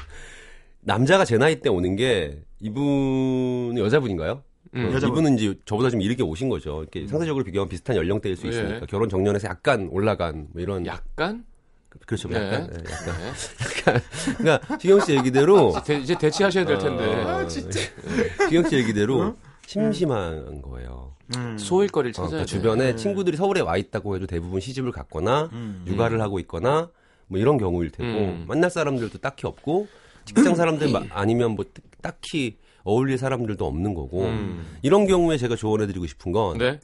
남자가 제 나이 때 오는 게 이분 여자분인가요? 음. 어, 여자분. 이분은 이제 저보다 좀 이르게 오신 거죠. 이렇게 상대적으로 비교하면 비슷한 연령대일 수 예. 있으니까 결혼 정년에서 약간 올라간 뭐 이런 약간. 그렇죠. 네. 약간, 네, 약간. 네. 그러니까 지경 씨 얘기대로 대- 이제 대치하셔야 될 텐데. 어, 지경 씨 얘기대로 심심한 거예요. 음. 소일거리를 어, 찾아야 그러니까 돼. 주변에 친구들이 서울에 와 있다고 해도 대부분 시집을 갔거나 음. 육아를 하고 있거나 뭐 이런 경우일 테고 음. 만날 사람들도 딱히 없고 직장 사람들 마- 아니면 뭐 딱히 어울릴 사람들도 없는 거고 음. 이런 경우에 제가 조언해드리고 싶은 건 네.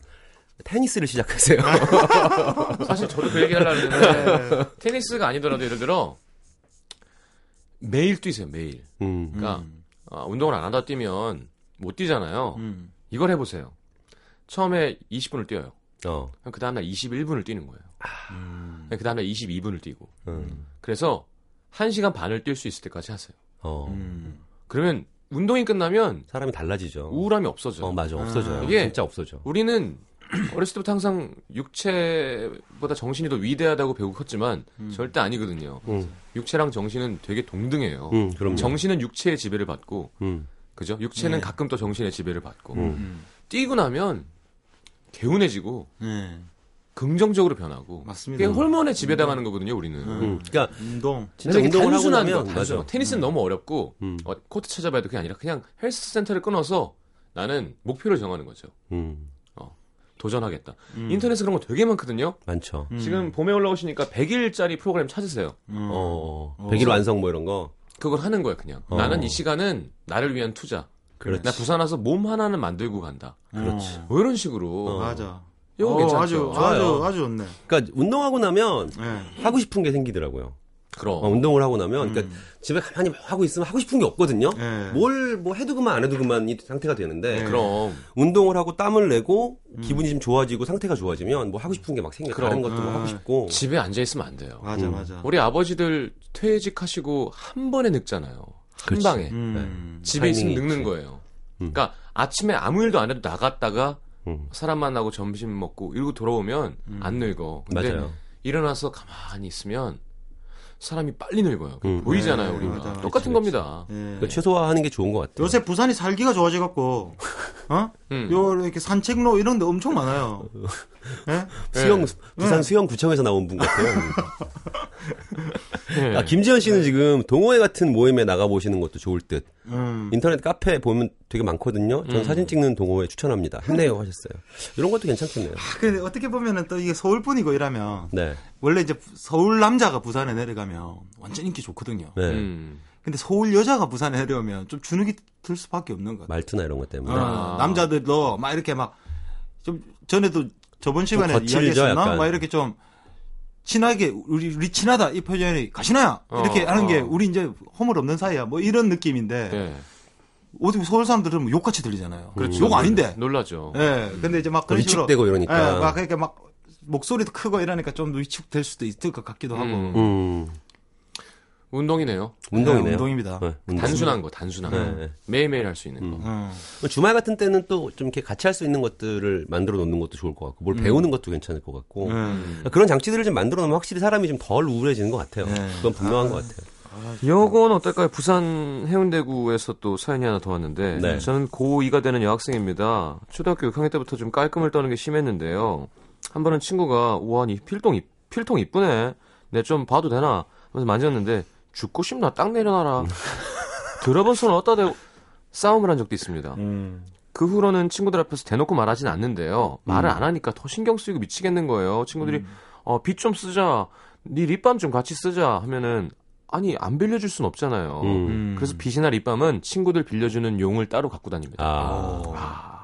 테니스를 시작하세요. 사실 저도 그 얘기 하려고 했는데 테니스가 아니더라도 예를 들어 매일 뛰세요 매일. 음. 그러니까 아, 운동을 안 하다 뛰면 못 뛰잖아요. 음. 이걸 해보세요. 처음에 20분을 뛰어요. 어. 그 다음날 21분을 뛰는 거예요. 음. 그 다음날 22분을 뛰고. 음. 그래서 1시간 반을 뛸 수 있을 때까지 하세요. 어. 음. 그러면 운동이 끝나면 사람이 달라지죠. 우울함이 없어져요. 어 맞아 없어져요. 이게- 진짜 없어져. 우리는 어렸을 때부터 항상 육체보다 정신이 더 위대하다고 배우고 컸지만 절대 아니거든요. 음. 육체랑 정신은 되게 동등해요. 음 그럼 정신은 육체의 지배를 받고, 음. 그죠? 육체는 네. 가끔 또 정신의 지배를 받고, 음. 뛰고 나면 개운해지고 네. 긍정적으로 변하고, 맞습니다. 이게 호르몬에 지배당하는 거거든요, 우리는. 음. 그러니까 운동. 진짜 운동을 단순한 거, 맞아. 거. 테니스는 너무 어렵고 음. 어, 코트 찾아봐야 돼 그게 아니라 그냥 헬스 센터를 끊어서 나는 목표를 정하는 거죠. 음. 도전하겠다. 음. 인터넷에 그런 거 되게 많거든요. 많죠. 음. 지금 봄에 올라오시니까 100일짜리 프로그램 찾으세요. 음. 어, 어. 백일 완성 뭐 이런 거. 그걸 하는 거예요, 그냥. 어. 나는 이 시간은 나를 위한 투자. 그렇지. 나 부산 와서 몸 하나는 만들고 간다. 그렇지. 어. 뭐 이런 식으로. 맞아. 이거 어, 괜찮죠. 아주 좋아요. 아주 아주 좋네. 그러니까 운동하고 나면 네. 하고 싶은 게 생기더라고요. 그럼. 어, 운동을 하고 나면 그러니까 음. 집에 가만히 하고 있으면 하고 싶은 게 없거든요. 네. 뭘뭐 해도 그만 안 해도 그만 이 상태가 되는데 네. 그럼. 운동을 하고 땀을 내고 기분이 좀 좋아지고 상태가 좋아지면 뭐 하고 싶은 게 막 생겨. 그럼. 다른 것도 뭐 아. 하고 싶고. 집에 앉아 있으면 안 돼요. 맞아 음. 맞아. 우리 아버지들 퇴직하시고 한 번에 늙잖아요. 한. 방에. 음. 집에 있으면 늙는 있지. 거예요. 음. 그러니까 아침에 아무 일도 안 해도 나갔다가 음. 사람 만나고 점심 먹고 이러고 돌아오면 안 늙어. 근데 맞아요. 일어나서 가만히 있으면 사람이 빨리 늙어요. 음. 보이잖아요, 네, 우리가. 맞아. 똑같은 그치, 겁니다. 예. 그러니까 최소화하는 게 좋은 것 같아요. 요새 부산이 살기가 좋아져갖고, 어? 음. 요, 이렇게 산책로 이런 데 엄청 많아요. 예? 수영 부산 네. 수영구청에서 나온 분 같아요. 네. 아, 김지현 씨는 지금 동호회 같은 모임에 나가 보시는 것도 좋을 듯. 음. 인터넷 카페 보면 되게 많거든요. 전 음. 사진 찍는 동호회 추천합니다. 힘내요 하셨어요. 이런 것도 괜찮겠네요. 아, 근데 어떻게 보면은 또 이게 서울뿐이고 이러면, 네. 원래 이제 서울 남자가 부산에 내려가면 완전 인기 좋거든요. 네. 음. 근데 서울 여자가 부산에 내려오면 좀 주눅이 들 수밖에 없는 것 같아요. 말투나 이런 것 때문에. 어, 아. 남자들도 막 이렇게 막, 좀, 전에도 저번 시간에 이야기했었나? 막 이렇게 좀, 친하게, 우리, 우리 친하다, 이 표현이, 가시나야! 이렇게 어, 하는 게, 어. 우리 이제 허물 없는 사이야. 뭐 이런 느낌인데, 네. 어떻게 서울 사람들은 뭐 욕같이 들리잖아요. 그렇죠. 욕 아닌데. 놀라죠. 예. 근데 이제 막 그런 식으로. 위축되고 이러니까. 예, 막 이렇게 막, 목소리도 크고 이러니까 좀 위축될 수도 있을 것 같기도 하고. 음. 음. 운동이네요. 운동이네요. 네, 운동입니다. 네, 운동. 단순한 거, 단순한 거. 네, 네. 매일매일 할 수 있는 거. 음. 음. 주말 같은 때는 또 좀 이렇게 같이 할 수 있는 것들을 만들어 놓는 것도 좋을 것 같고, 뭘 배우는 것도 괜찮을 것 같고. 음. 그런 장치들을 좀 만들어 놓으면 확실히 사람이 좀 덜 우울해지는 것 같아요. 네. 그건 분명한 것 같아요. 요건 어떨까요? 부산 해운대구에서 또 사연이 하나 더 왔는데 네. 저는 고2가 되는 여학생입니다. 초등학교 6학년 때부터 좀 깔끔을 떠는 게 심했는데요. 한 번은 친구가 우와 니 필통 이- 필통 이쁘네. 내 좀 봐도 되나? 하면서 만졌는데 죽고 싶나 딱 내려놔라. 들어본 손을 어디다 대고 싸움을 한 적도 있습니다. 음. 그 후로는 친구들 앞에서 대놓고 말하진 않는데요. 말을 안 하니까 더 신경 쓰이고 미치겠는 거예요. 친구들이 어, 빗 좀 쓰자. 네 립밤 좀 같이 쓰자 하면은 아니 안 빌려줄 순 없잖아요. 음. 그래서 빗이나 립밤은 친구들 빌려주는 용을 따로 갖고 다닙니다. 아. 아.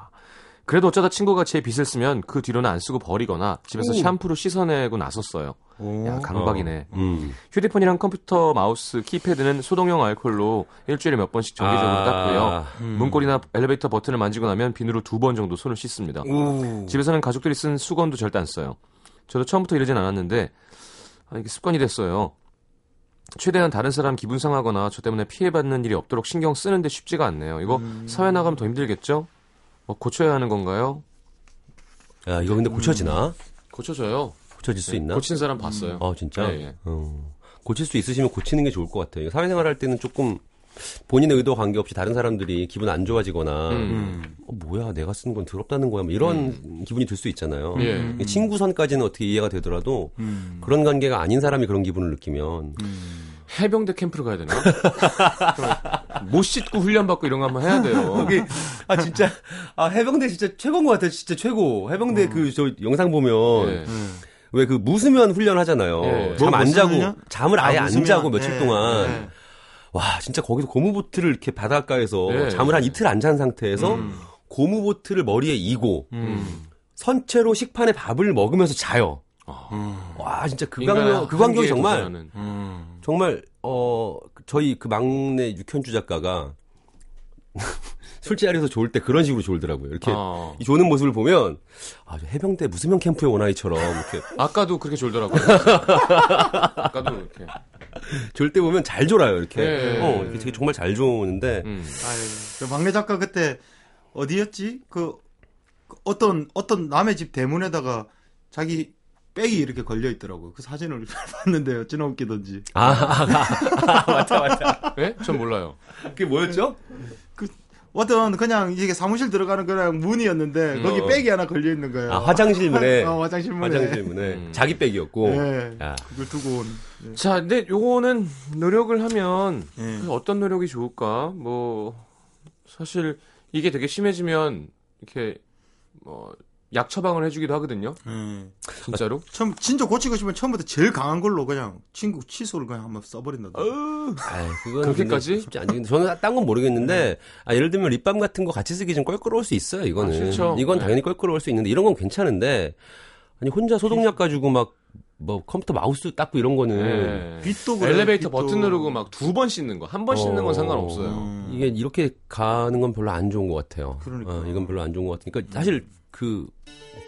그래도 어쩌다 친구가 제 빗을 쓰면 그 뒤로는 안 쓰고 버리거나 집에서 샴푸로 씻어내고 나서 써요. 오. 야 강박이네. 음. 휴대폰이랑 컴퓨터, 마우스, 키패드는 소독용 알콜로 일주일에 몇 번씩 정기적으로 아. 닦고요. 음. 문고리나 엘리베이터 버튼을 만지고 나면 비누로 두 번 정도 손을 씻습니다. 오. 집에서는 가족들이 쓴 수건도 절대 안 써요. 저도 처음부터 이러진 않았는데 아, 이게 습관이 됐어요. 최대한 다른 사람 기분 상하거나 저 때문에 피해받는 일이 없도록 신경 쓰는데 쉽지가 않네요. 이거 음. 사회 나가면 더 힘들겠죠? 뭐 고쳐야 하는 건가요? 야, 이거 근데 고쳐지나? 고쳐져요. 고쳐질 수 있나? 고친 사람 봤어요. 어, 진짜? 예, 예. 어, 고칠 수 있으시면 고치는 게 좋을 것 같아요. 사회생활 할 때는 조금 본인의 의도와 관계없이 다른 사람들이 기분 안 좋아지거나 음. 어, 뭐야 내가 쓰는 건 더럽다는 거야 뭐 이런 기분이 들 수 있잖아요. 예. 친구 선까지는 어떻게 이해가 되더라도 음. 그런 관계가 아닌 사람이 그런 기분을 느끼면 해병대 캠프를 가야 되나? 못 씻고 훈련받고 이런 거 한번 해야 돼요. 거기 아 진짜 아 해병대 진짜 최고인 것 같아요. 진짜 최고. 해병대 그저 영상 보면 예. 왜그 무수면 훈련 하잖아요. 예. 잠뭐안 무슨 자고 훈련? 잠을 아예 아, 안. 자고 며칠 예, 동안 예. 와 진짜 거기서 고무보트를 이렇게 바닷가에서 예. 잠을 한 이틀 안 잔 상태에서 음. 고무보트를 머리에 이고 음. 선체로 식판에 밥을 먹으면서 자요. 아, 와 진짜 그 광경 그 광경이 정말. 음. 정말 어 저희 그 막내 육현주 작가가 술자리에서 좋을 때 그런 식으로 졸더라고요. 이렇게 아. 이 조는 모습을 보면 아, 저 해병대 무수명 캠프에 온 아이처럼 이렇게 아까도 그렇게 졸더라고요. 아까도 이렇게. 졸 때 보면 잘 졸아요. 이렇게 예. 어 이렇게 되게 정말 잘 조는데 음. 아유, 그 막내 작가 그때 어디였지? 그, 그 어떤 어떤 남의 집 대문에다가 자기 백이 이렇게 걸려 있더라고요. 그 사진을 봤는데 어찌나 웃기던지. 아, 아, 아, 맞다 맞다. 예? 전 몰라요. 그게 뭐였죠? 어떤 그냥 이게 사무실 들어가는 그냥 문이었는데 거기 어. 백이 하나 걸려 있는 거예요. 아 화장실 문에 어, 화장실 문에. 화장실 문에 음. 자기 백이었고 예. 야. 그걸 두고 온. 예. 자, 근데 요거는 노력을 하면 예. 그 어떤 노력이 좋을까? 뭐 사실 이게 되게 심해지면 이렇게 뭐 약 처방을 해주기도 하거든요. 예. 진짜로. 처음 진짜 고치고 싶으면 처음부터 제일 강한 걸로 그냥 친구 칫솔을 그냥 한번 써버린다. 그렇게까지? 쉽지 않지. 저는 딴 건 모르겠는데, 아, 예를 들면 립밤 같은 거 같이 쓰기 좀 껄끄러울 수 있어요, 이거는. 아. 이건 네. 당연히 껄끄러울 수 있는데, 이런 건 괜찮은데, 아니, 혼자 소독약 가지고 막, 뭐, 컴퓨터 마우스 닦고 이런 거는, 예. 빛도 그래요, 엘리베이터 빛도. 버튼 누르고 막 두 번 씻는 거, 한번 씻는 건 어. 상관없어요. 음. 이게 이렇게 가는 건 별로 안 좋은 것 같아요. 그러니까. 어, 이건 별로 안 좋은 것 같으니까, 사실 그,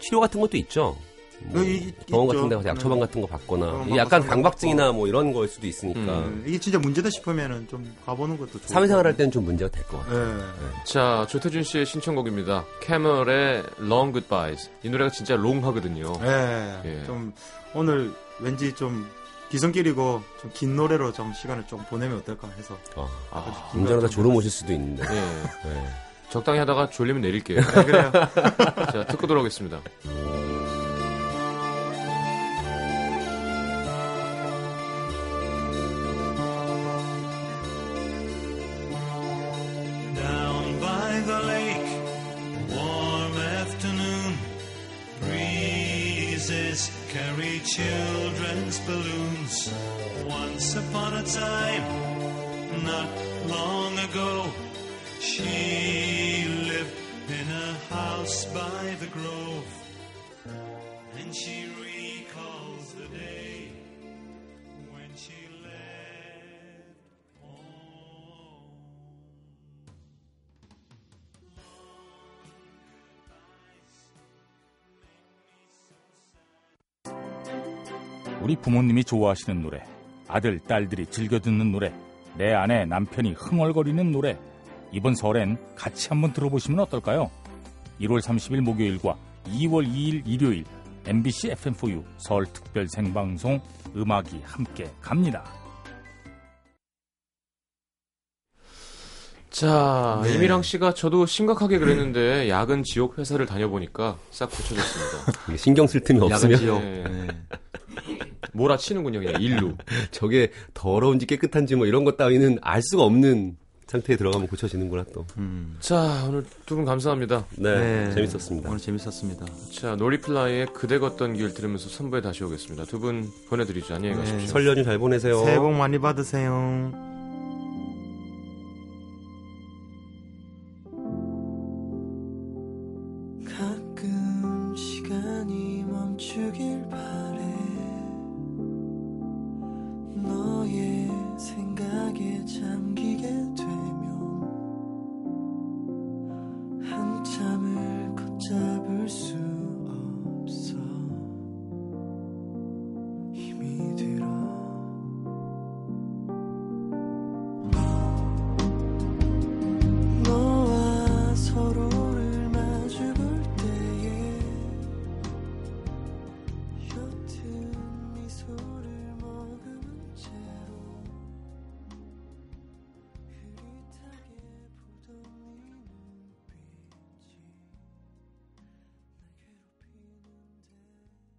치료 같은 것도 있죠. 뭐 이- 이- 병원 있죠. 같은 데 가서 약 네. 처방 같은 거 받거나, 이게 약간 강박증이나 뭐 이런 거일 수도 있으니까, 음. 이게 진짜 문제다 싶으면은 좀 가보는 것도 좋고. 사회생활 할 때는 좀 문제가 될 것 같아요. 예. 자, 조태준 씨의 신청곡입니다. 캐멀의 Long Goodbyes. 이 노래가 진짜 롱하거든요. 예. 예. 좀 오늘 왠지 좀 기성길이고 좀 긴 노래로 좀 시간을 좀 보내면 어떨까 해서. 어. 아, 운전하다 졸음 오실 수도 있는데. 예. 네. 적당히 하다가 졸리면 내릴게요. 네, 그래요. 자, 듣고 돌아오겠습니다. 우리 부모님이 좋아하시는 노래, 아들, 딸들이 즐겨 듣는 노래, 내 아내, 남편이 흥얼거리는 노래. 이번 설엔 같이 한번 들어보시면 어떨까요? 1월 30일 목요일과 2월 2일 일요일 MBC FM4U 설 특별 생방송 음악이 함께 갑니다. 자, 네. 이미랑 씨가 저도 심각하게 그랬는데 야근 지옥 회사를 다녀보니까 싹 고쳐졌습니다. 신경 쓸 틈이 없으면 지옥. 예. 네. 몰아치는군요, 그냥 일로. 저게 더러운지 깨끗한지 뭐 이런 것 따위는 알 수가 없는 상태에 들어가면 고쳐지는구나 또. 자, 오늘 두 분 감사합니다. 네, 네. 재밌었습니다. 오늘 재밌었습니다. 자, 노리플라이의 그대 걷던 길 들으면서 3부에 다시 오겠습니다. 두 분 보내드리죠. 안녕히 네. 가십시오. 설 연휴 잘 보내세요. 새해 복 많이 받으세요.